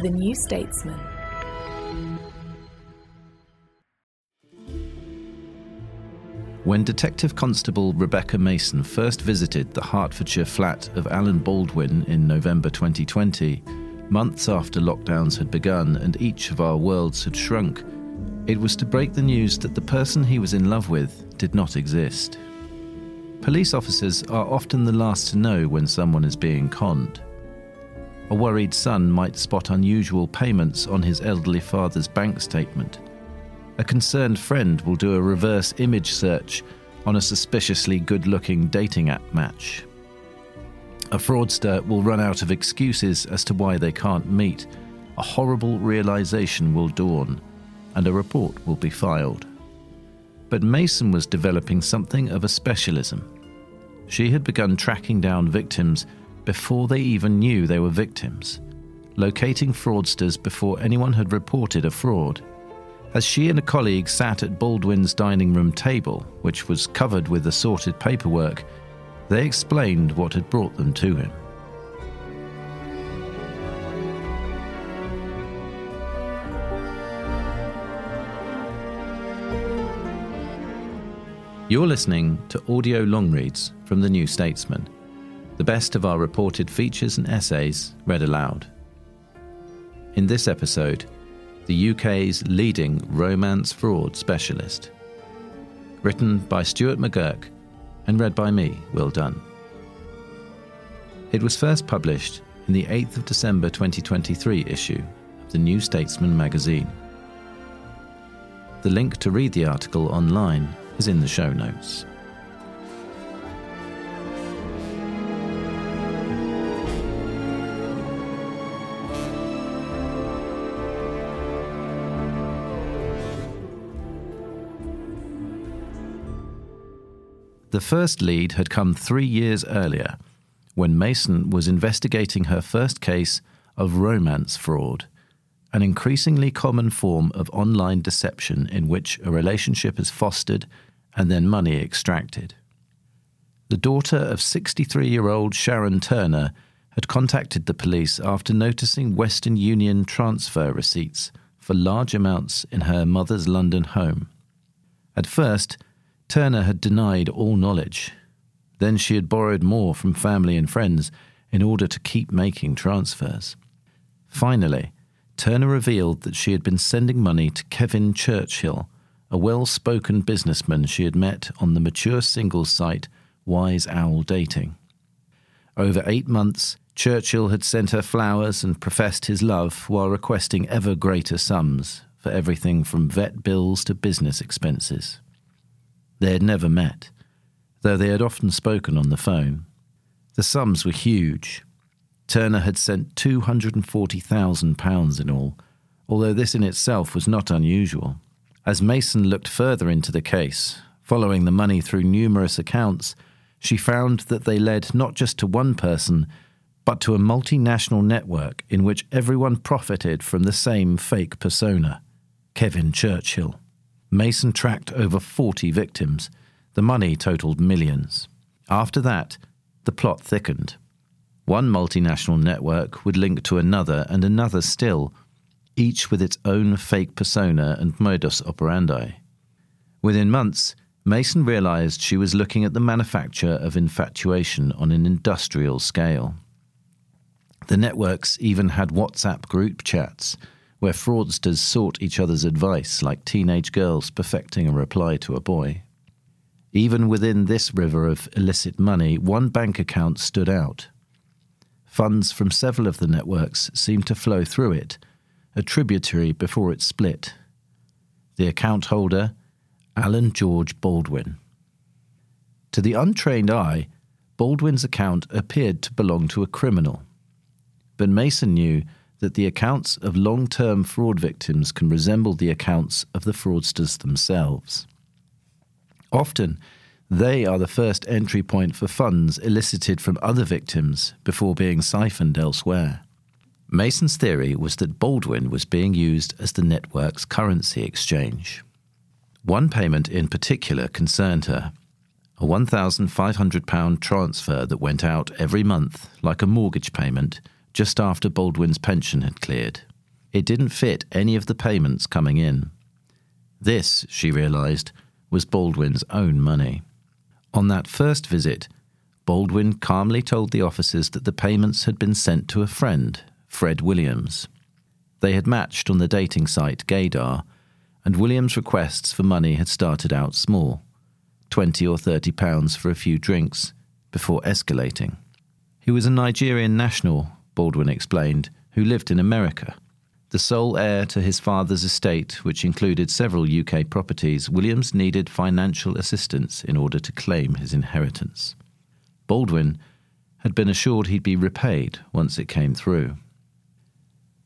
The New Statesman. When Detective Constable Rebecca Mason first visited the Hertfordshire flat of Alan Baldwin in November 2020, months after lockdowns had begun and each of our worlds had shrunk, it was to break the news that the person he was in love with did not exist. Police officers are often the last to know when someone is being conned. A worried son might spot unusual payments on his elderly father's bank statement. A concerned friend will do a reverse image search on a suspiciously good looking dating app match. A fraudster will run out of excuses as to why they can't meet. A horrible realization will dawn, and a report will be filed. But Mason was developing something of a specialism. She had begun tracking down victims before they even knew they were victims, locating fraudsters before anyone had reported a fraud. As she and a colleague sat at Baldwin's dining room table, which was covered with assorted paperwork, they explained what had brought them to him. You're listening to audio long reads from The New Statesman, the best of our reported features and essays read aloud. In this episode, the UK's leading romance fraud specialist. Written by Stuart McGurk and read by me, Will Dunn. It was first published in the 8th of December 2023 issue of the New Statesman magazine. The link to read the article online is in the show notes. The first lead had come three years earlier, when Mason was investigating her first case of romance fraud, an increasingly common form of online deception in which a relationship is fostered and then money extracted. The daughter of 63 year old Sharon Turner had contacted the police after noticing Western Union transfer receipts for large amounts in her mother's London home. At first, Turner had denied all knowledge. Then she had borrowed more from family and friends in order to keep making transfers. Finally, Turner revealed that she had been sending money to Kevin Churchill, a well spoken businessman she had met on the mature singles site Wise Owl Dating. Over eight months, Churchill had sent her flowers and professed his love while requesting ever greater sums for everything from vet bills to business expenses. They had never met, though they had often spoken on the phone. The sums were huge. Turner had sent £240,000 in all, although this in itself was not unusual. As Mason looked further into the case, following the money through numerous accounts, she found that they led not just to one person, but to a multinational network in which everyone profited from the same fake persona Kevin Churchill. Mason tracked over 40 victims. The money totaled millions. After that, the plot thickened. One multinational network would link to another and another still, each with its own fake persona and modus operandi. Within months, Mason realized she was looking at the manufacture of infatuation on an industrial scale. The networks even had WhatsApp group chats where fraudsters sought each other's advice like teenage girls perfecting a reply to a boy. Even within this river of illicit money, one bank account stood out. Funds from several of the networks seemed to flow through it, a tributary before it split. The account holder, Alan George Baldwin. To the untrained eye, Baldwin's account appeared to belong to a criminal. But Mason knew that the accounts of long term fraud victims can resemble the accounts of the fraudsters themselves. Often, they are the first entry point for funds elicited from other victims before being siphoned elsewhere. Mason's theory was that Baldwin was being used as the network's currency exchange. One payment in particular concerned her a £1,500 transfer that went out every month, like a mortgage payment, just after Baldwin's pension had cleared. It didn't fit any of the payments coming in. This, she realised, was Baldwin's own money. On that first visit, Baldwin calmly told the officers that the payments had been sent to a friend, Fred Williams. They had matched on the dating site Gaydar, and Williams' requests for money had started out small 20 or 30 pounds for a few drinks, before escalating. He was a Nigerian national, Baldwin explained, who lived in America. The sole heir to his father's estate, which included several UK properties, Williams needed financial assistance in order to claim his inheritance. Baldwin had been assured he'd be repaid once it came through.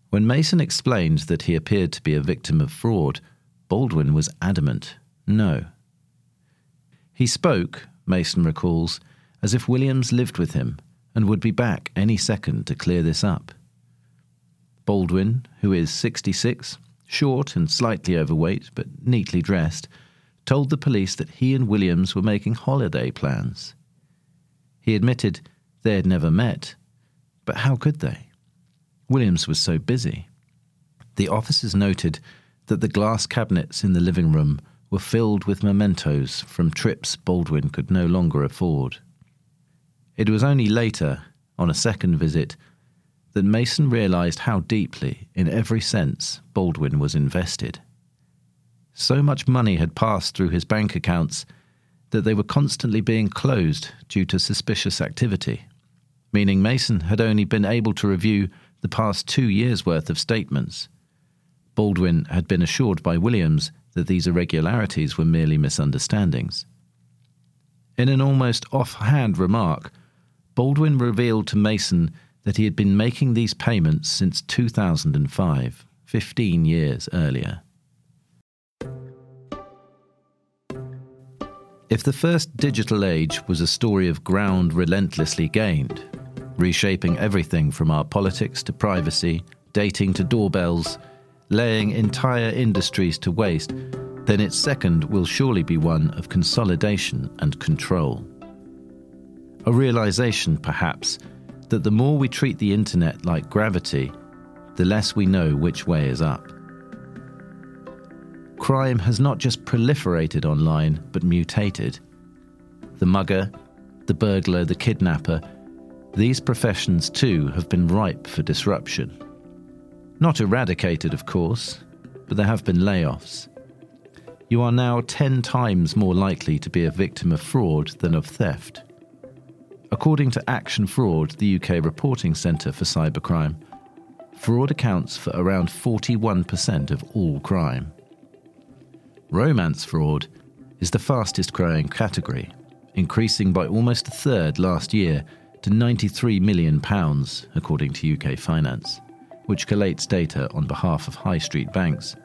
When Mason explained that he appeared to be a victim of fraud, Baldwin was adamant no. He spoke, Mason recalls, as if Williams lived with him and would be back any second to clear this up. Baldwin, who is 66, short and slightly overweight but neatly dressed, told the police that he and Williams were making holiday plans. He admitted they had never met, but how could they? Williams was so busy. The officers noted that the glass cabinets in the living room were filled with mementos from trips Baldwin could no longer afford. It was only later, on a second visit, that Mason realized how deeply, in every sense, Baldwin was invested. So much money had passed through his bank accounts that they were constantly being closed due to suspicious activity, meaning Mason had only been able to review the past two years' worth of statements. Baldwin had been assured by Williams that these irregularities were merely misunderstandings. In an almost offhand remark, Baldwin revealed to Mason that he had been making these payments since 2005, 15 years earlier. If the first digital age was a story of ground relentlessly gained, reshaping everything from our politics to privacy, dating to doorbells, laying entire industries to waste, then its second will surely be one of consolidation and control. A realization, perhaps, that the more we treat the internet like gravity, the less we know which way is up. Crime has not just proliferated online, but mutated. The mugger, the burglar, the kidnapper, these professions too have been ripe for disruption. Not eradicated, of course, but there have been layoffs. You are now 10 times more likely to be a victim of fraud than of theft. According to Action Fraud, the UK reporting centre for cybercrime, fraud accounts for around 41% of all crime. Romance fraud is the fastest growing category, increasing by almost a third last year to £93 million, according to UK Finance, which collates data on behalf of high street banks.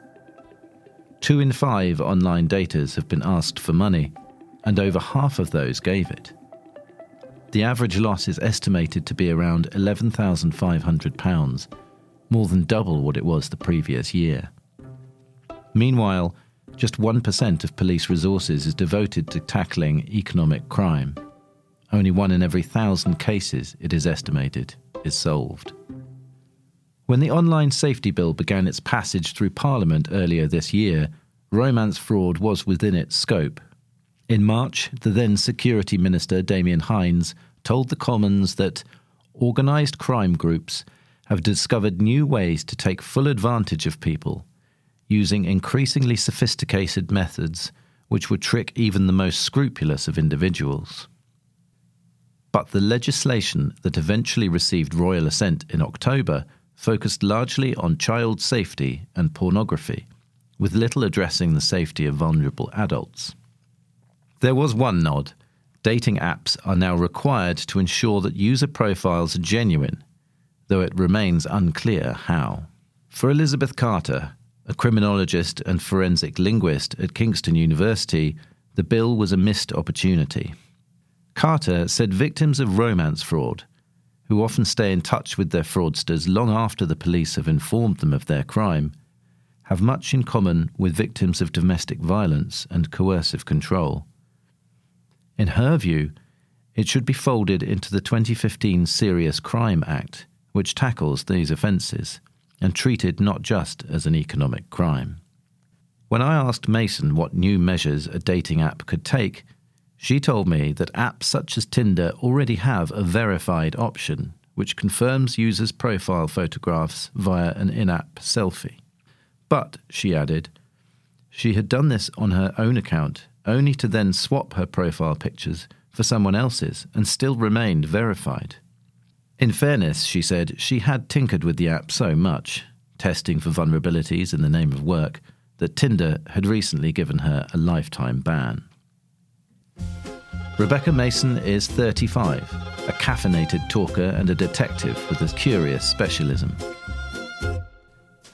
Two in five online daters have been asked for money, and over half of those gave it. The average loss is estimated to be around £11,500, more than double what it was the previous year. Meanwhile, just 1% of police resources is devoted to tackling economic crime. Only one in every thousand cases, it is estimated, is solved. When the Online Safety Bill began its passage through Parliament earlier this year, romance fraud was within its scope in March, the then Security Minister, Damian Hinds, told the Commons that organised crime groups have discovered new ways to take full advantage of people using increasingly sophisticated methods which would trick even the most scrupulous of individuals. But the legislation that eventually received royal assent in October focused largely on child safety and pornography, with little addressing the safety of vulnerable adults. There was one nod. Dating apps are now required to ensure that user profiles are genuine, though it remains unclear how. For Elizabeth Carter, a criminologist and forensic linguist at Kingston University, the bill was a missed opportunity. Carter said victims of romance fraud, who often stay in touch with their fraudsters long after the police have informed them of their crime, have much in common with victims of domestic violence and coercive control. In her view, it should be folded into the 2015 Serious Crime Act, which tackles these offences and treated not just as an economic crime. When I asked Mason what new measures a dating app could take, she told me that apps such as Tinder already have a verified option which confirms users' profile photographs via an in app selfie. But, she added, she had done this on her own account, only to then swap her profile pictures for someone else's and still remained verified. In fairness, she said, she had tinkered with the app so much, testing for vulnerabilities in the name of work, that Tinder had recently given her a lifetime ban. Rebecca Mason is 35, a caffeinated talker and a detective with a curious specialism.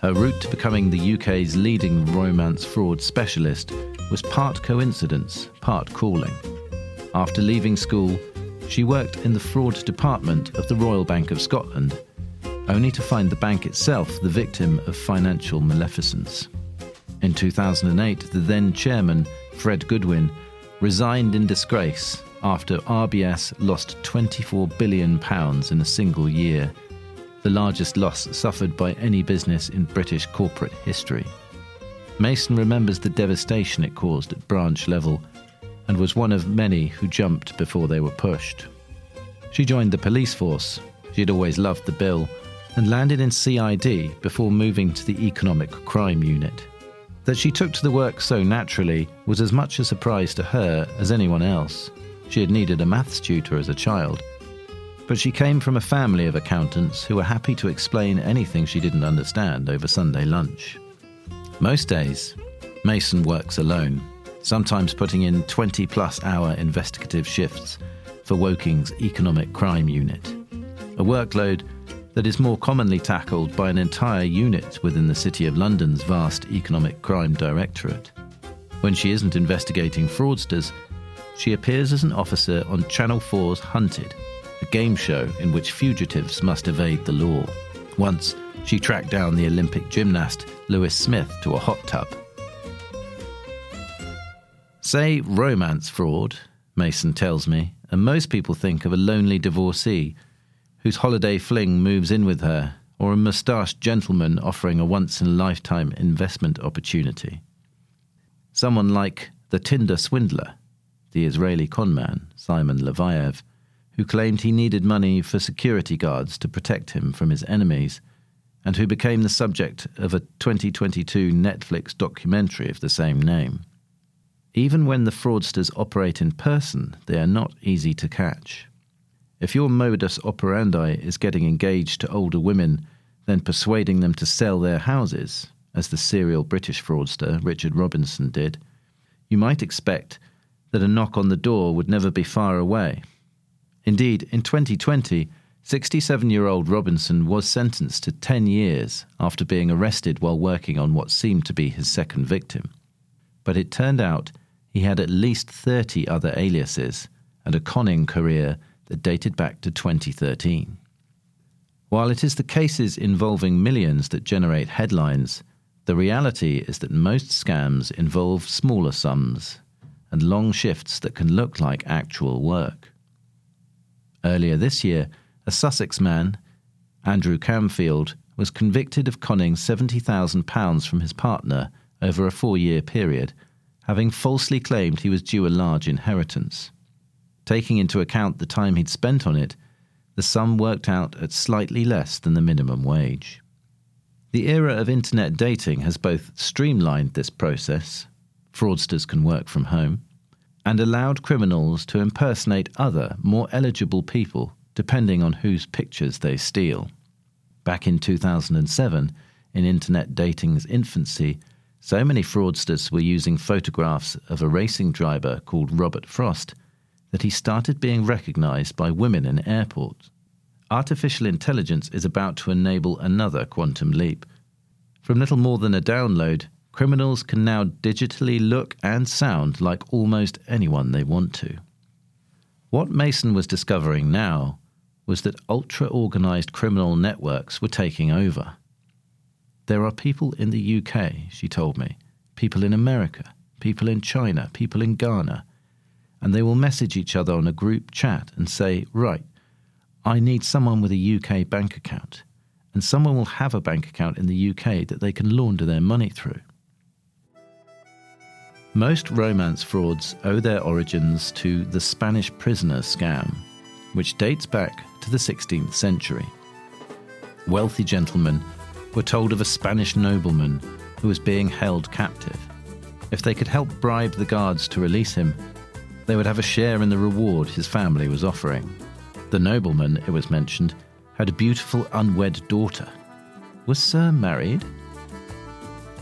Her route to becoming the UK's leading romance fraud specialist was part coincidence, part calling. After leaving school, she worked in the fraud department of the Royal Bank of Scotland, only to find the bank itself the victim of financial maleficence. In 2008, the then chairman, Fred Goodwin, resigned in disgrace after RBS lost £24 billion in a single year, the largest loss suffered by any business in British corporate history. Mason remembers the devastation it caused at branch level and was one of many who jumped before they were pushed. She joined the police force. She had always loved the bill and landed in CID before moving to the Economic Crime Unit. That she took to the work so naturally was as much a surprise to her as anyone else. She had needed a maths tutor as a child, but she came from a family of accountants who were happy to explain anything she didn't understand over Sunday lunch. Most days, Mason works alone sometimes putting in 20 plus hour investigative shifts for Woking's Economic Crime Unit, a workload that is more commonly tackled by an entire unit within the City of London's vast Economic Crime Directorate. When she isn't investigating fraudsters, she appears as an officer on Channel 4's Hunted, a game show in which fugitives must evade the law. Once, she tracked down the Olympic gymnast Louis Smith to a hot tub Say romance fraud, Mason tells me, and most people think of a lonely divorcee whose holiday fling moves in with her, or a moustached gentleman offering a once in a lifetime investment opportunity. Someone like the Tinder swindler, the Israeli conman, Simon Leviev, who claimed he needed money for security guards to protect him from his enemies, and who became the subject of a 2022 Netflix documentary of the same name. Even when the fraudsters operate in person, they are not easy to catch. If your modus operandi is getting engaged to older women, then persuading them to sell their houses, as the serial British fraudster Richard Robinson did, you might expect that a knock on the door would never be far away. Indeed, in 2020, 67 year old Robinson was sentenced to 10 years after being arrested while working on what seemed to be his second victim. But it turned out he had at least 30 other aliases and a conning career that dated back to 2013. While it is the cases involving millions that generate headlines, the reality is that most scams involve smaller sums and long shifts that can look like actual work. Earlier this year, a Sussex man, Andrew Camfield, was convicted of conning £70,000 from his partner over a four year period having falsely claimed he was due a large inheritance. Taking into account the time he'd spent on it, the sum worked out at slightly less than the minimum wage. The era of internet dating has both streamlined this process, fraudsters can work from home, and allowed criminals to impersonate other, more eligible people depending on whose pictures they steal. Back in 2007, in internet dating's infancy, so many fraudsters were using photographs of a racing driver called Robert Frost that he started being recognized by women in airports. Artificial intelligence is about to enable another quantum leap. From little more than a download, criminals can now digitally look and sound like almost anyone they want to. What Mason was discovering now was that ultra organized criminal networks were taking over. There are people in the UK, she told me, people in America, people in China, people in Ghana, and they will message each other on a group chat and say, Right, I need someone with a UK bank account, and someone will have a bank account in the UK that they can launder their money through. Most romance frauds owe their origins to the Spanish prisoner scam, which dates back to the 16th century. Wealthy gentlemen were told of a Spanish nobleman who was being held captive. If they could help bribe the guards to release him, they would have a share in the reward his family was offering. The nobleman, it was mentioned, had a beautiful unwed daughter. Was Sir married?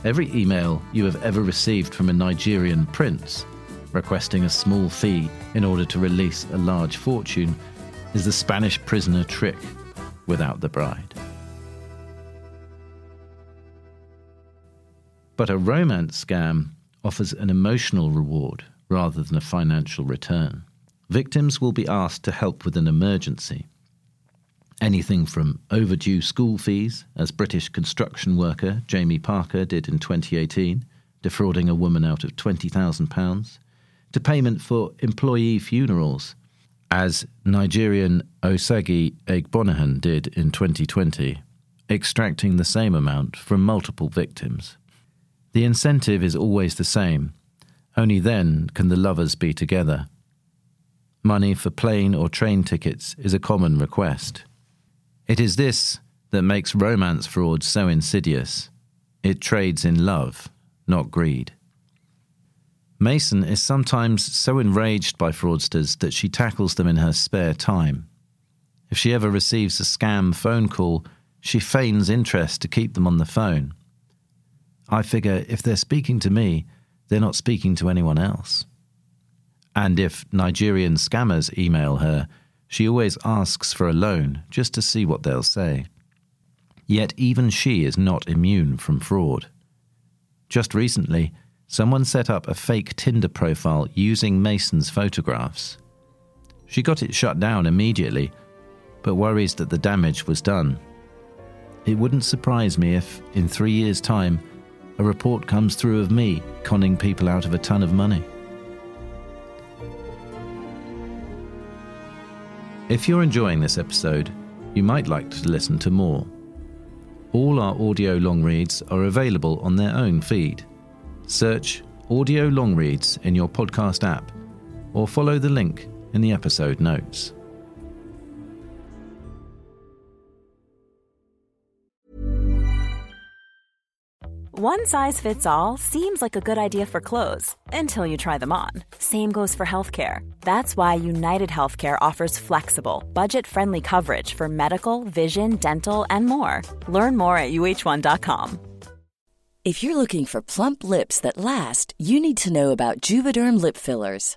Every email you have ever received from a Nigerian prince requesting a small fee in order to release a large fortune is the Spanish prisoner trick without the bride. But a romance scam offers an emotional reward rather than a financial return. Victims will be asked to help with an emergency. Anything from overdue school fees, as British construction worker Jamie Parker did in 2018, defrauding a woman out of £20,000, to payment for employee funerals, as Nigerian Osagi Egbonahan did in 2020, extracting the same amount from multiple victims. The incentive is always the same, only then can the lovers be together. Money for plane or train tickets is a common request. It is this that makes romance fraud so insidious. It trades in love, not greed. Mason is sometimes so enraged by fraudsters that she tackles them in her spare time. If she ever receives a scam phone call, she feigns interest to keep them on the phone. I figure if they're speaking to me, they're not speaking to anyone else. And if Nigerian scammers email her, she always asks for a loan just to see what they'll say. Yet even she is not immune from fraud. Just recently, someone set up a fake Tinder profile using Mason's photographs. She got it shut down immediately, but worries that the damage was done. It wouldn't surprise me if, in three years' time, a report comes through of me conning people out of a ton of money. If you're enjoying this episode, you might like to listen to more. All our audio long reads are available on their own feed. Search Audio Long Reads in your podcast app or follow the link in the episode notes. One size fits all seems like a good idea for clothes until you try them on. Same goes for healthcare. That's why United Healthcare offers flexible, budget friendly coverage for medical, vision, dental, and more. Learn more at uh1.com. If you're looking for plump lips that last, you need to know about Juvederm lip fillers.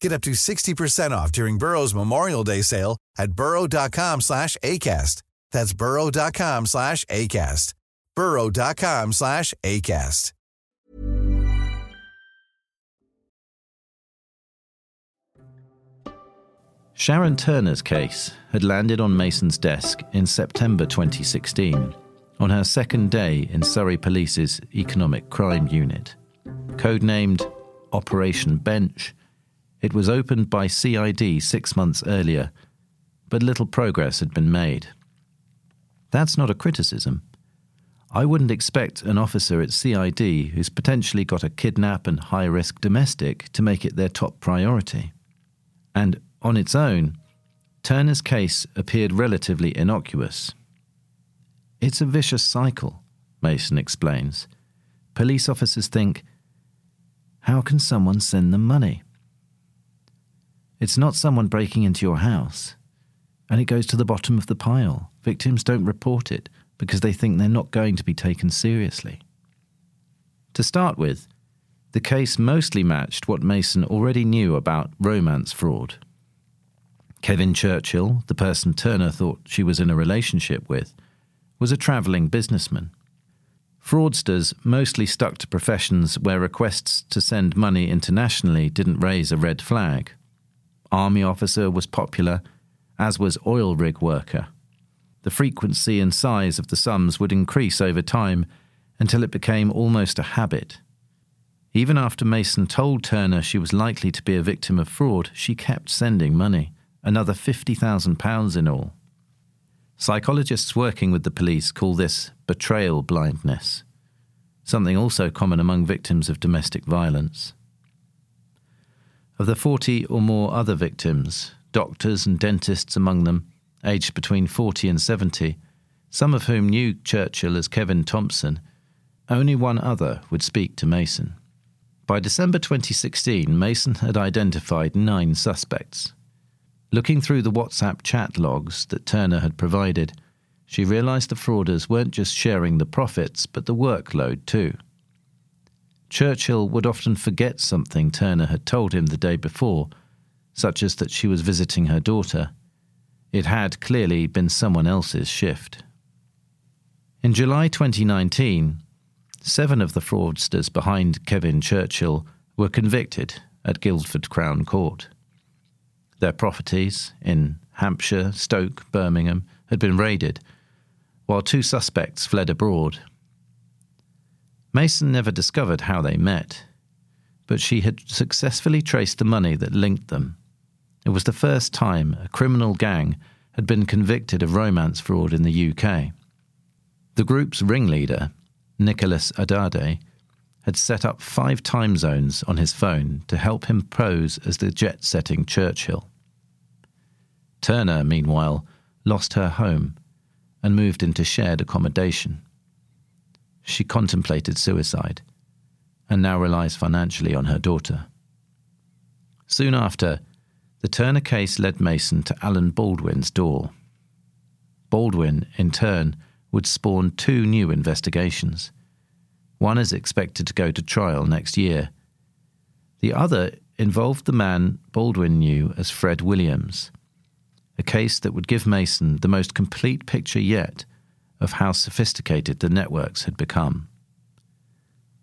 Get up to 60% off during Burrow's Memorial Day sale at burrow.com slash ACAST. That's burrow.com slash ACAST. burrow.com slash ACAST. Sharon Turner's case had landed on Mason's desk in September 2016, on her second day in Surrey Police's Economic Crime Unit. Codenamed Operation Bench, it was opened by CID six months earlier, but little progress had been made. That's not a criticism. I wouldn't expect an officer at CID who's potentially got a kidnap and high risk domestic to make it their top priority. And on its own, Turner's case appeared relatively innocuous. It's a vicious cycle, Mason explains. Police officers think, how can someone send them money? It's not someone breaking into your house. And it goes to the bottom of the pile. Victims don't report it because they think they're not going to be taken seriously. To start with, the case mostly matched what Mason already knew about romance fraud. Kevin Churchill, the person Turner thought she was in a relationship with, was a travelling businessman. Fraudsters mostly stuck to professions where requests to send money internationally didn't raise a red flag. Army officer was popular, as was oil rig worker. The frequency and size of the sums would increase over time until it became almost a habit. Even after Mason told Turner she was likely to be a victim of fraud, she kept sending money, another £50,000 in all. Psychologists working with the police call this betrayal blindness, something also common among victims of domestic violence. Of the 40 or more other victims, doctors and dentists among them, aged between 40 and 70, some of whom knew Churchill as Kevin Thompson, only one other would speak to Mason. By December 2016, Mason had identified nine suspects. Looking through the WhatsApp chat logs that Turner had provided, she realized the frauders weren't just sharing the profits, but the workload too. Churchill would often forget something Turner had told him the day before, such as that she was visiting her daughter. It had clearly been someone else's shift. In July 2019, seven of the fraudsters behind Kevin Churchill were convicted at Guildford Crown Court. Their properties in Hampshire, Stoke, Birmingham had been raided, while two suspects fled abroad Mason never discovered how they met, but she had successfully traced the money that linked them. It was the first time a criminal gang had been convicted of romance fraud in the UK. The group's ringleader, Nicholas Adade, had set up five time zones on his phone to help him pose as the jet setting Churchill. Turner, meanwhile, lost her home and moved into shared accommodation she contemplated suicide and now relies financially on her daughter. Soon after, the Turner case led Mason to Alan Baldwin's door. Baldwin, in turn, would spawn two new investigations. One is expected to go to trial next year. The other involved the man Baldwin knew as Fred Williams, a case that would give Mason the most complete picture yet of how sophisticated the networks had become.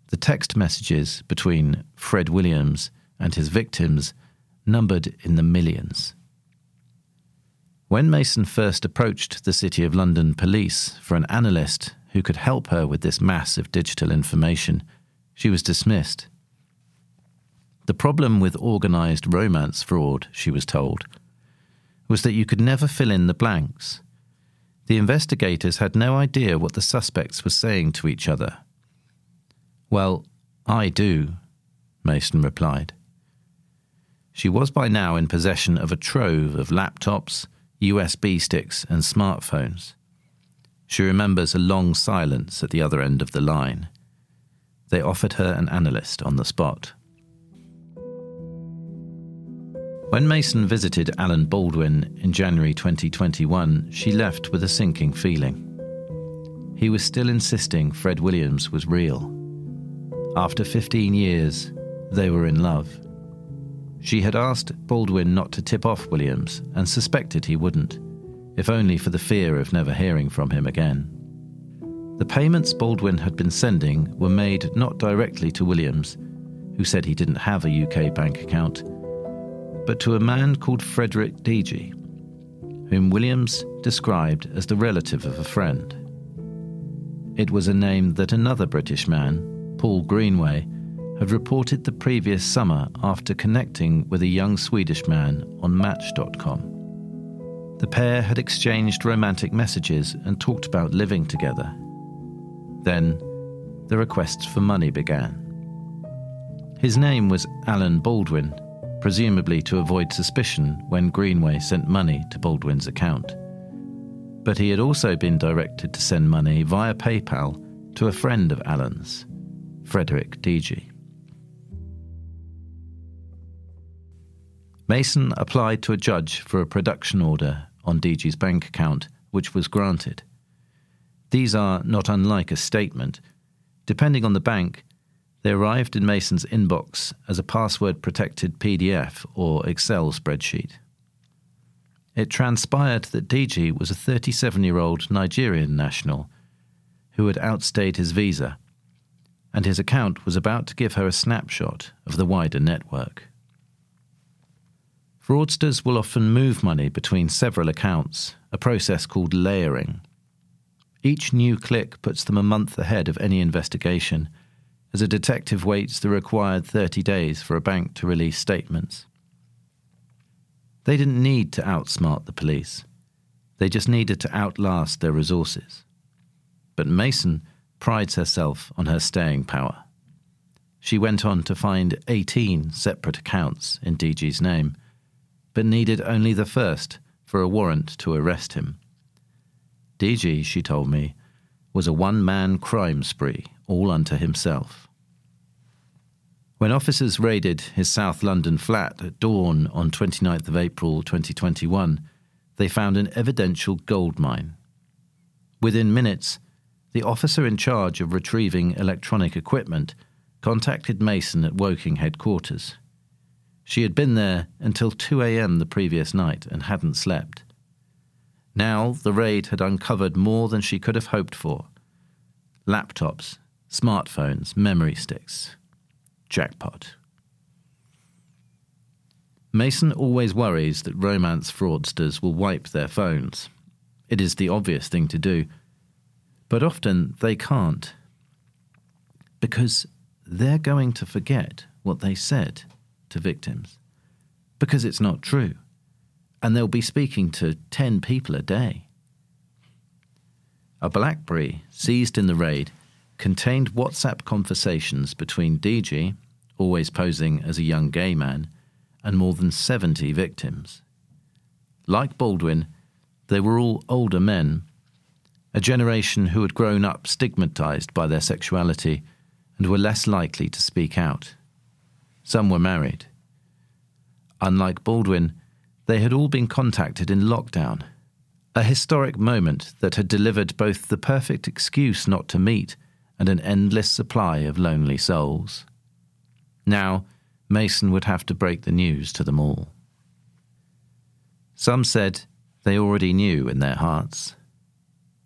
The text messages between Fred Williams and his victims numbered in the millions. When Mason first approached the City of London police for an analyst who could help her with this mass of digital information, she was dismissed. The problem with organised romance fraud, she was told, was that you could never fill in the blanks. The investigators had no idea what the suspects were saying to each other. Well, I do, Mason replied. She was by now in possession of a trove of laptops, USB sticks, and smartphones. She remembers a long silence at the other end of the line. They offered her an analyst on the spot. When Mason visited Alan Baldwin in January 2021, she left with a sinking feeling. He was still insisting Fred Williams was real. After 15 years, they were in love. She had asked Baldwin not to tip off Williams and suspected he wouldn't, if only for the fear of never hearing from him again. The payments Baldwin had been sending were made not directly to Williams, who said he didn't have a UK bank account, but to a man called Frederick Deegee, whom Williams described as the relative of a friend. It was a name that another British man, Paul Greenway, had reported the previous summer after connecting with a young Swedish man on Match.com. The pair had exchanged romantic messages and talked about living together. Then, the requests for money began. His name was Alan Baldwin, presumably to avoid suspicion when Greenway sent money to Baldwin's account. But he had also been directed to send money via PayPal to a friend of Alan's, Frederick Deegee. Mason applied to a judge for a production order on Deegee's bank account, which was granted. These are not unlike a statement. Depending on the bank, they arrived in Mason's inbox as a password protected PDF or Excel spreadsheet. It transpired that DG was a 37 year old Nigerian national who had outstayed his visa, and his account was about to give her a snapshot of the wider network. Fraudsters will often move money between several accounts, a process called layering. Each new click puts them a month ahead of any investigation, as a detective waits the required 30 days for a bank to release statements. They didn't need to outsmart the police, they just needed to outlast their resources. But Mason prides herself on her staying power. She went on to find 18 separate accounts in DG's name but needed only the first for a warrant to arrest him. DG, she told me, was a one man crime spree all unto himself. When officers raided his South London flat at dawn on 29th of April 2021, they found an evidential gold mine. Within minutes, the officer in charge of retrieving electronic equipment contacted Mason at Woking headquarters. She had been there until 2 a.m. the previous night and hadn't slept. Now the raid had uncovered more than she could have hoped for laptops, smartphones, memory sticks. Jackpot. Mason always worries that romance fraudsters will wipe their phones. It is the obvious thing to do, but often they can't. Because they're going to forget what they said to victims because it's not true. And they'll be speaking to 10 people a day. A Blackberry seized in the raid contained WhatsApp conversations between DG, always posing as a young gay man, and more than 70 victims. Like Baldwin, they were all older men, a generation who had grown up stigmatized by their sexuality and were less likely to speak out. Some were married. Unlike Baldwin, they had all been contacted in lockdown, A historic moment that had delivered both the perfect excuse not to meet and an endless supply of lonely souls. Now, Mason would have to break the news to them all. Some said they already knew in their hearts.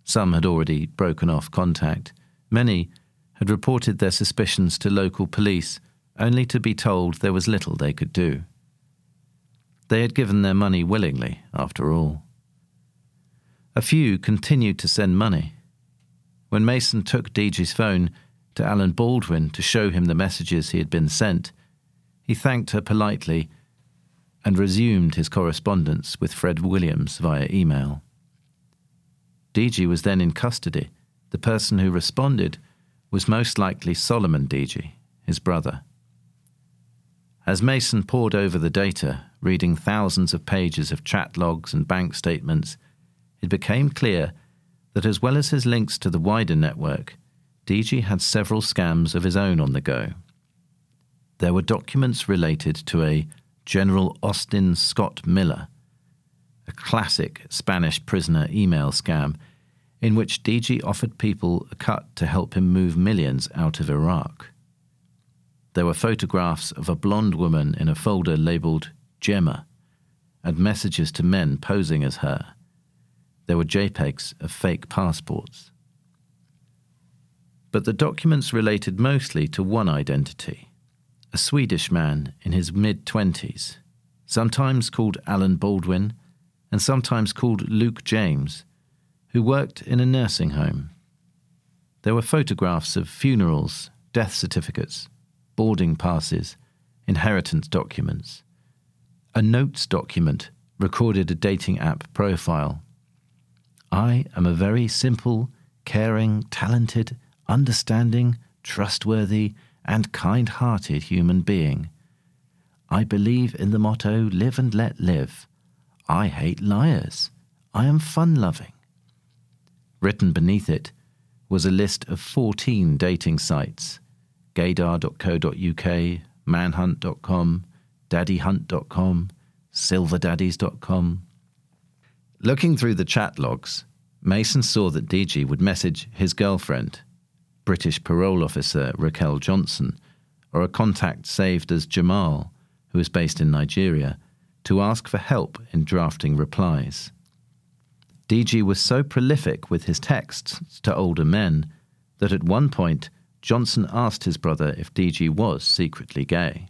Some had already broken off contact. Many had reported their suspicions to local police, only to be told there was little they could do. They had given their money willingly, after all. A few continued to send money. When Mason took Deegee's phone to Alan Baldwin to show him the messages he had been sent, he thanked her politely and resumed his correspondence with Fred Williams via email. Deegee was then in custody. The person who responded was most likely Solomon Deegee, his brother. As Mason pored over the data, reading thousands of pages of chat logs and bank statements, it became clear that as well as his links to the wider network, DG had several scams of his own on the go. There were documents related to a General Austin Scott Miller, a classic Spanish prisoner email scam in which DG offered people a cut to help him move millions out of Iraq. There were photographs of a blonde woman in a folder labeled Gemma and messages to men posing as her. There were JPEGs of fake passports. But the documents related mostly to one identity a Swedish man in his mid twenties, sometimes called Alan Baldwin and sometimes called Luke James, who worked in a nursing home. There were photographs of funerals, death certificates, boarding passes, inheritance documents. A notes document recorded a dating app profile. I am a very simple, caring, talented, understanding, trustworthy, and kind hearted human being. I believe in the motto live and let live. I hate liars. I am fun loving. Written beneath it was a list of 14 dating sites gaydar.co.uk, manhunt.com, daddyhunt.com, silverdaddies.com. Looking through the chat logs, Mason saw that DG would message his girlfriend, British parole officer Raquel Johnson, or a contact saved as Jamal, who is based in Nigeria, to ask for help in drafting replies. DG was so prolific with his texts to older men that at one point Johnson asked his brother if DG was secretly gay.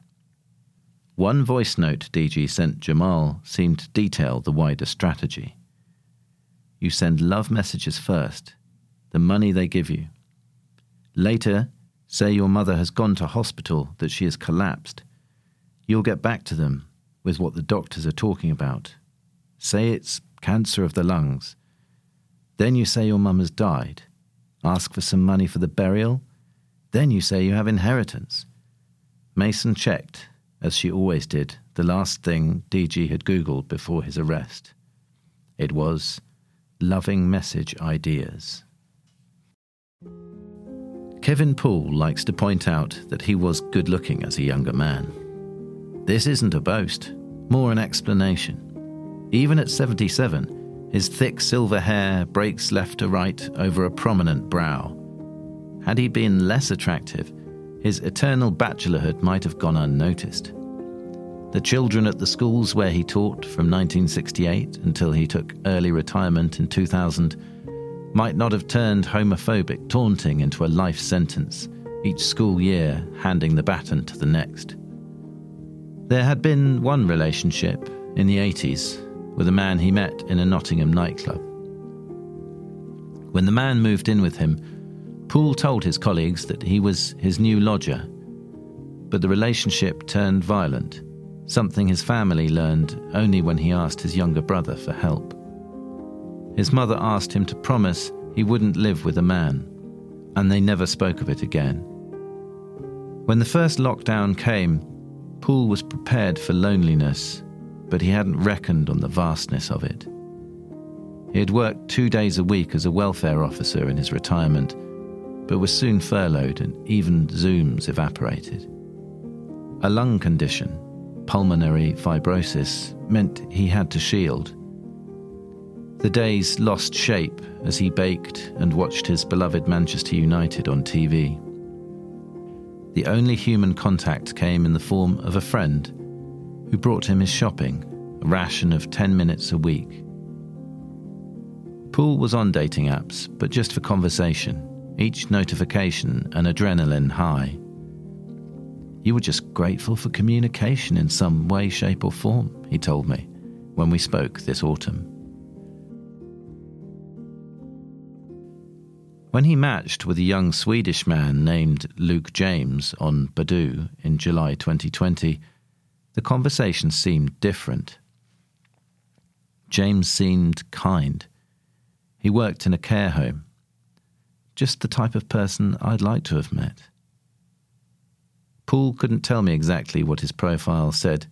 One voice note DG sent Jamal seemed to detail the wider strategy. You send love messages first, the money they give you. Later, say your mother has gone to hospital, that she has collapsed. You'll get back to them with what the doctors are talking about. Say it's cancer of the lungs. Then you say your mum has died. Ask for some money for the burial then you say you have inheritance. Mason checked, as she always did, the last thing Deegee had Googled before his arrest. It was loving message ideas. Kevin Poole likes to point out that he was good looking as a younger man. This isn't a boast, more an explanation. Even at 77, his thick silver hair breaks left to right over a prominent brow had he been less attractive, his eternal bachelorhood might have gone unnoticed. The children at the schools where he taught from 1968 until he took early retirement in 2000 might not have turned homophobic taunting into a life sentence, each school year handing the baton to the next. There had been one relationship in the 80s with a man he met in a Nottingham nightclub. When the man moved in with him, Poole told his colleagues that he was his new lodger, but the relationship turned violent, something his family learned only when he asked his younger brother for help. His mother asked him to promise he wouldn't live with a man, and they never spoke of it again. When the first lockdown came, Poole was prepared for loneliness, but he hadn't reckoned on the vastness of it. He had worked two days a week as a welfare officer in his retirement but was soon furloughed and even Zooms evaporated. A lung condition, pulmonary fibrosis, meant he had to shield. The days lost shape as he baked and watched his beloved Manchester United on TV. The only human contact came in the form of a friend who brought him his shopping, a ration of 10 minutes a week. Poole was on dating apps, but just for conversation, each notification an adrenaline high. You were just grateful for communication in some way, shape, or form, he told me when we spoke this autumn. When he matched with a young Swedish man named Luke James on Badoo in July 2020, the conversation seemed different. James seemed kind. He worked in a care home. Just the type of person I'd like to have met. Poole couldn't tell me exactly what his profile said,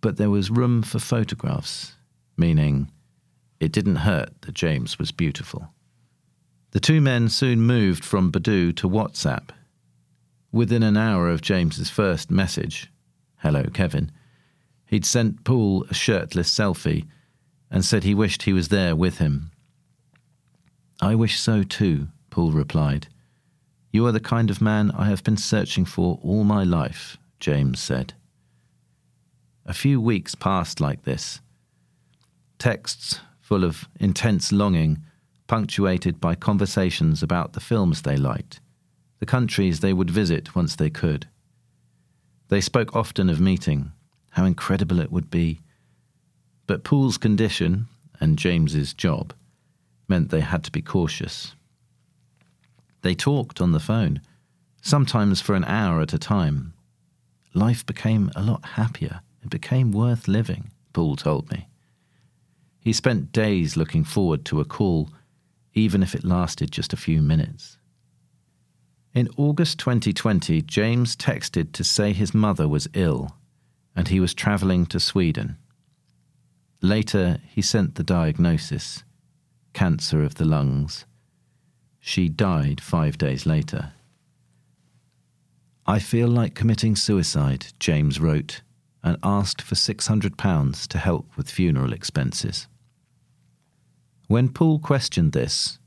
but there was room for photographs, meaning it didn't hurt that James was beautiful. The two men soon moved from Badoo to WhatsApp. Within an hour of James's first message, hello, Kevin, he'd sent Poole a shirtless selfie and said he wished he was there with him. I wish so too, Poole replied. You are the kind of man I have been searching for all my life, James said. A few weeks passed like this. Texts full of intense longing punctuated by conversations about the films they liked, the countries they would visit once they could. They spoke often of meeting, how incredible it would be. But Poole's condition, and James's job, meant they had to be cautious. They talked on the phone, sometimes for an hour at a time. Life became a lot happier. It became worth living, Poole told me. He spent days looking forward to a call even if it lasted just a few minutes. In August 2020, James texted to say his mother was ill and he was travelling to Sweden. Later, he sent the diagnosis cancer of the lungs. She died five days later. I feel like committing suicide, James wrote, and asked for £600 to help with funeral expenses. When Poole questioned this,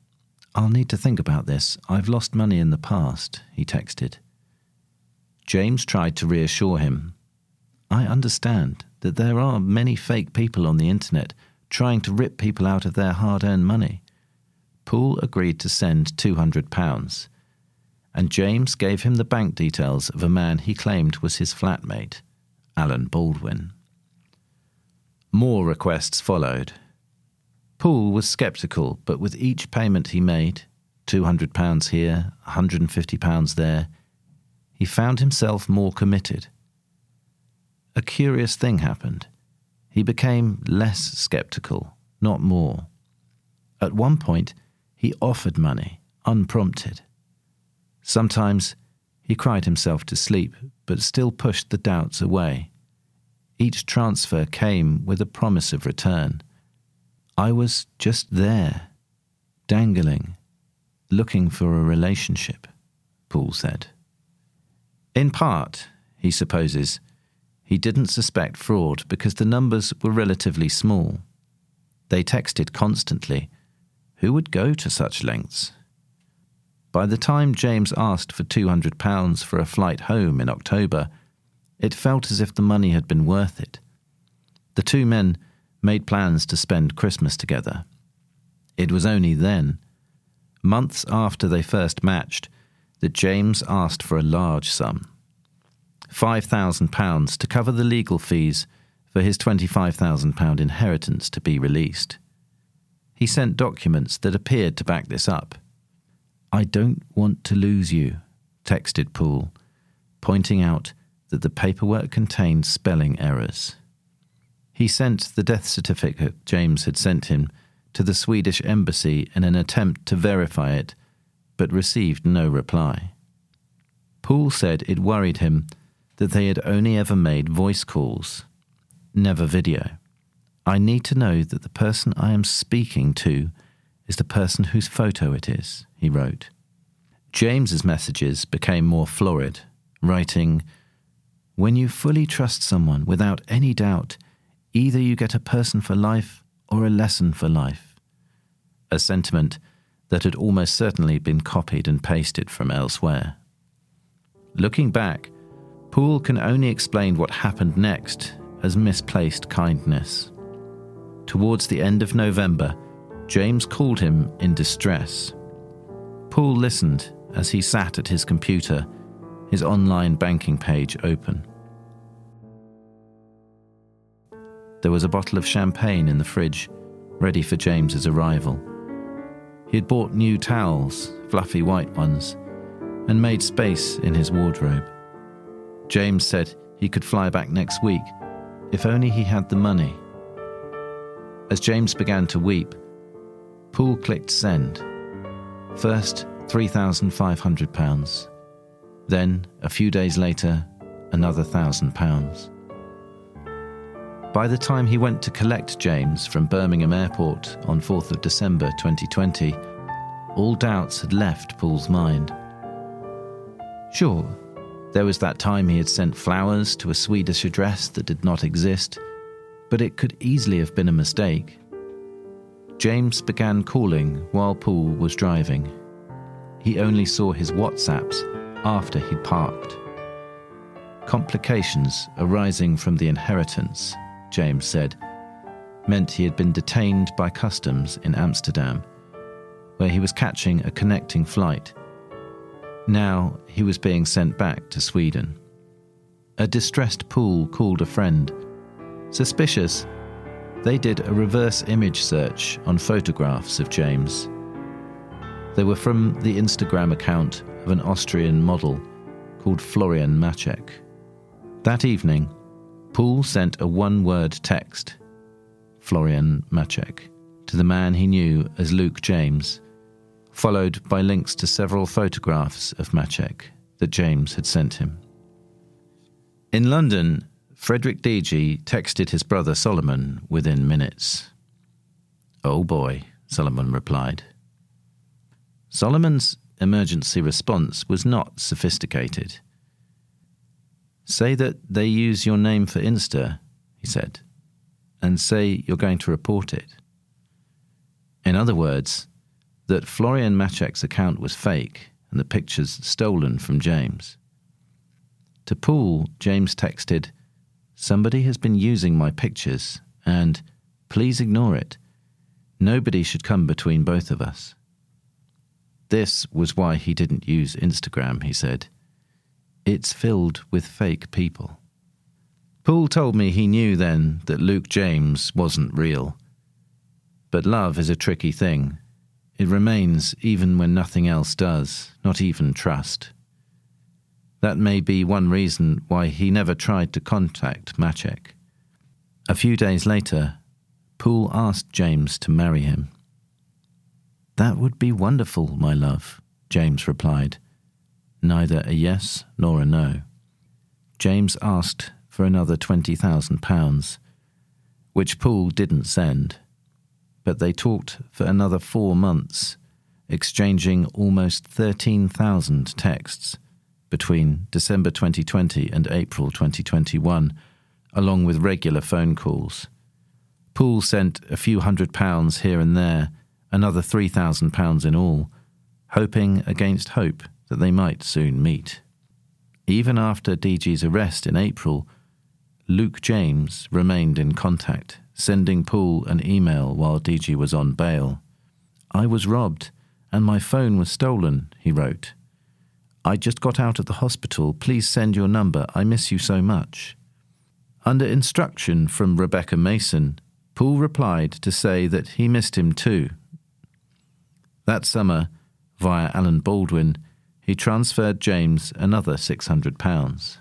I'll need to think about this. I've lost money in the past, he texted. James tried to reassure him. I understand that there are many fake people on the internet trying to rip people out of their hard earned money. Poole agreed to send £200, and James gave him the bank details of a man he claimed was his flatmate, Alan Baldwin. More requests followed, Poole was sceptical, but with each payment he made £200 here, £150 there he found himself more committed. A curious thing happened. He became less sceptical, not more. At one point, he offered money, unprompted. Sometimes he cried himself to sleep, but still pushed the doubts away. Each transfer came with a promise of return. I was just there, dangling, looking for a relationship, Poole said. In part, he supposes, he didn't suspect fraud because the numbers were relatively small. They texted constantly. Who would go to such lengths? By the time James asked for £200 for a flight home in October, it felt as if the money had been worth it. The two men made plans to spend Christmas together. It was only then, months after they first matched, that James asked for a large sum £5,000 to cover the legal fees for his £25,000 inheritance to be released. He sent documents that appeared to back this up. I don't want to lose you, texted Poole, pointing out that the paperwork contained spelling errors. He sent the death certificate James had sent him to the Swedish embassy in an attempt to verify it, but received no reply. Poole said it worried him that they had only ever made voice calls, never video. I need to know that the person I am speaking to is the person whose photo it is, he wrote. James's messages became more florid, writing, When you fully trust someone without any doubt, Either you get a person for life or a lesson for life. a sentiment that had almost certainly been copied and pasted from elsewhere. Looking back, Poole can only explain what happened next as misplaced kindness. Towards the end of November, James called him in distress. Poole listened as he sat at his computer, his online banking page open. There was a bottle of champagne in the fridge, ready for James's arrival. He had bought new towels, fluffy white ones, and made space in his wardrobe. James said he could fly back next week if only he had the money. As James began to weep, Poole clicked send. First, £3,500. Then, a few days later, another £1,000. By the time he went to collect James from Birmingham Airport on 4th of December 2020, all doubts had left Poole's mind. Sure, there was that time he had sent flowers to a Swedish address that did not exist, but it could easily have been a mistake. James began calling while Poole was driving. He only saw his WhatsApps after he'd parked. Complications arising from the inheritance James said, meant he had been detained by customs in Amsterdam, where he was catching a connecting flight. Now he was being sent back to Sweden. A distressed Poole called a friend. Suspicious, they did a reverse image search on photographs of James. They were from the Instagram account of an Austrian model called Florian Macek. That evening, Poole sent a one word text, Florian Macek, to the man he knew as Luke James, followed by links to several photographs of Macek that James had sent him. In London, Frederick Deegee texted his brother Solomon within minutes. Oh boy, Solomon replied. Solomon's emergency response was not sophisticated. Say that they use your name for Insta, he said, and say you're going to report it. In other words, that Florian Macek's account was fake and the pictures stolen from James. To Poole, James texted, Somebody has been using my pictures, and please ignore it. Nobody should come between both of us. This was why he didn't use Instagram, he said. It's filled with fake people. Poole told me he knew then that Luke James wasn't real. But love is a tricky thing. It remains even when nothing else does, not even trust. That may be one reason why he never tried to contact Macek. A few days later, Poole asked James to marry him. That would be wonderful, my love, James replied neither a yes nor a no. James asked for another £20,000, which Poole didn't send, but they talked for another four months, exchanging almost 13,000 texts between December 2020 and April 2021, along with regular phone calls. Poole sent a few hundred pounds here and there, another £3,000 in all, hoping against hope that they might soon meet. Even after Deegee's arrest in April, Luke James remained in contact, sending Poole an email while Deegee was on bail. I was robbed, and my phone was stolen, he wrote. I just got out of the hospital. Please send your number. I miss you so much. Under instruction from Rebecca Mason, Poole replied to say that he missed him too. That summer, via Alan Baldwin, he transferred James another £600.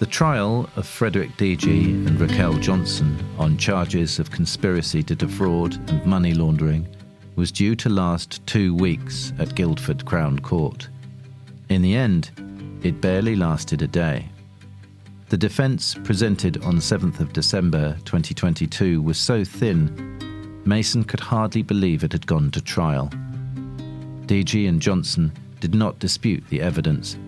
The trial of Frederick Deegee and Raquel Johnson on charges of conspiracy to defraud and money laundering was due to last two weeks at Guildford Crown Court. In the end, it barely lasted a day. The defence presented on 7th of December 2022 was so thin Mason could hardly believe it had gone to trial. DG and Johnson did not dispute the evidence,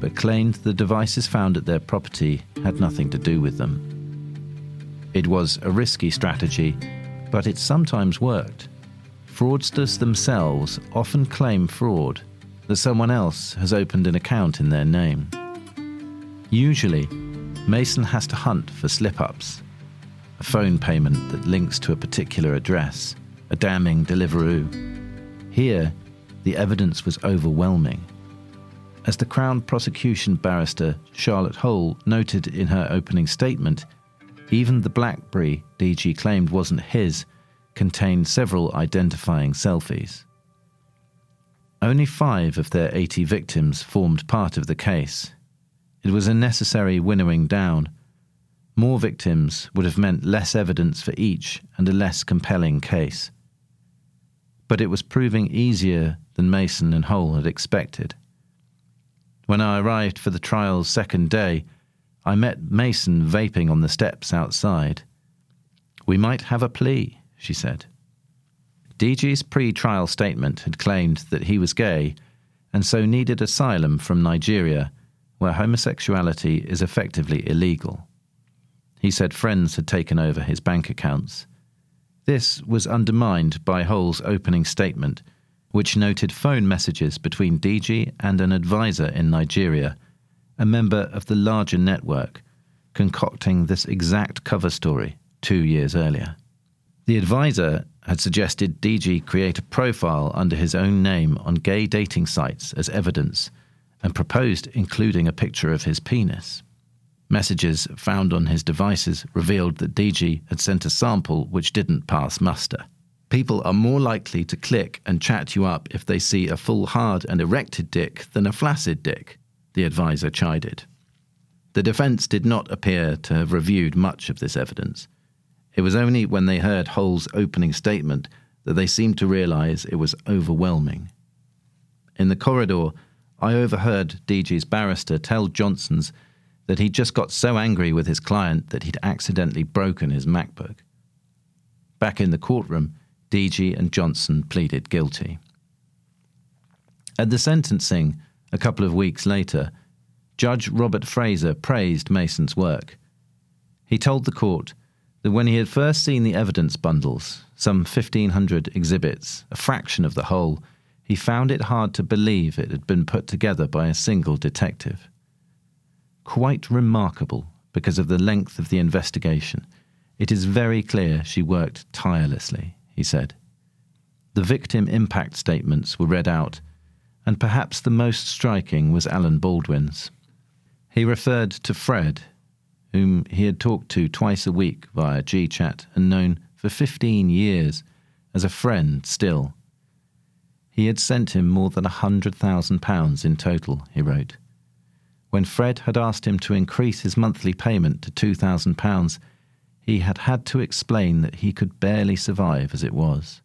but claimed the devices found at their property had nothing to do with them. It was a risky strategy, but it sometimes worked. Fraudsters themselves often claim fraud that someone else has opened an account in their name. Usually, Mason has to hunt for slip ups, a phone payment that links to a particular address, a damning Deliveroo. Here, the evidence was overwhelming. As the Crown prosecution barrister Charlotte Hole noted in her opening statement, even the Blackberry DG claimed wasn't his contained several identifying selfies. Only five of their 80 victims formed part of the case. It was a necessary winnowing down. More victims would have meant less evidence for each and a less compelling case. But it was proving easier than Mason and Hole had expected. When I arrived for the trial's second day, I met Mason vaping on the steps outside. We might have a plea, she said. DG's pre trial statement had claimed that he was gay and so needed asylum from Nigeria, where homosexuality is effectively illegal. He said friends had taken over his bank accounts. This was undermined by Hole's opening statement, which noted phone messages between DG and an advisor in Nigeria, a member of the larger network, concocting this exact cover story two years earlier. The advisor had suggested DG create a profile under his own name on gay dating sites as evidence and proposed including a picture of his penis. Messages found on his devices revealed that DG had sent a sample which didn't pass muster. People are more likely to click and chat you up if they see a full hard and erected dick than a flaccid dick, the advisor chided. The defense did not appear to have reviewed much of this evidence. It was only when they heard Hole's opening statement that they seemed to realize it was overwhelming. In the corridor, I overheard DG's barrister tell Johnson's that he'd just got so angry with his client that he'd accidentally broken his MacBook. Back in the courtroom, DG and Johnson pleaded guilty. At the sentencing, a couple of weeks later, Judge Robert Fraser praised Mason's work. He told the court that when he had first seen the evidence bundles, some 1,500 exhibits, a fraction of the whole, he found it hard to believe it had been put together by a single detective. Quite remarkable because of the length of the investigation. It is very clear she worked tirelessly, he said. The victim impact statements were read out, and perhaps the most striking was Alan Baldwin's. He referred to Fred, whom he had talked to twice a week via GChat and known for 15 years as a friend still. He had sent him more than a £100,000 in total, he wrote. When Fred had asked him to increase his monthly payment to £2,000, he had had to explain that he could barely survive as it was.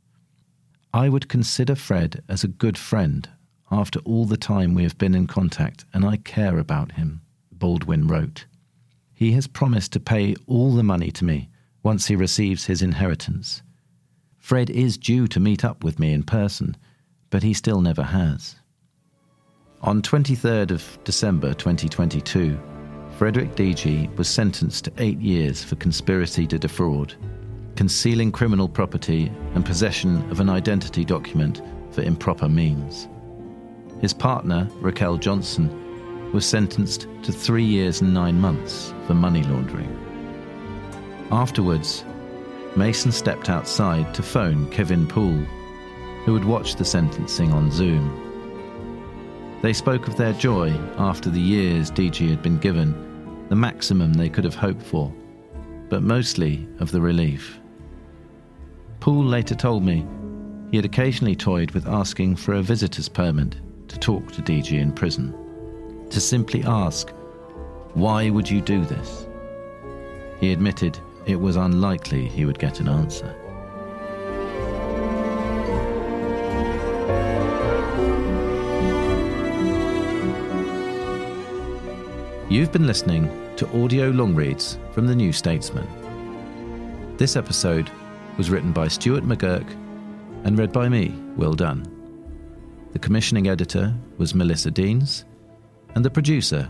I would consider Fred as a good friend after all the time we have been in contact, and I care about him, Baldwin wrote. He has promised to pay all the money to me once he receives his inheritance. Fred is due to meet up with me in person, but he still never has. On 23rd of December 2022, Frederick DG was sentenced to eight years for conspiracy to defraud, concealing criminal property, and possession of an identity document for improper means. His partner, Raquel Johnson, was sentenced to three years and nine months for money laundering. Afterwards, Mason stepped outside to phone Kevin Poole, who had watched the sentencing on Zoom. They spoke of their joy after the years DG had been given, the maximum they could have hoped for, but mostly of the relief. Poole later told me he had occasionally toyed with asking for a visitor's permit to talk to DG in prison to simply ask, Why would you do this? He admitted it was unlikely he would get an answer. You've been listening to audio long reads from The New Statesman. This episode was written by Stuart McGurk and read by me, Will Dunn. The commissioning editor was Melissa Denes and the producer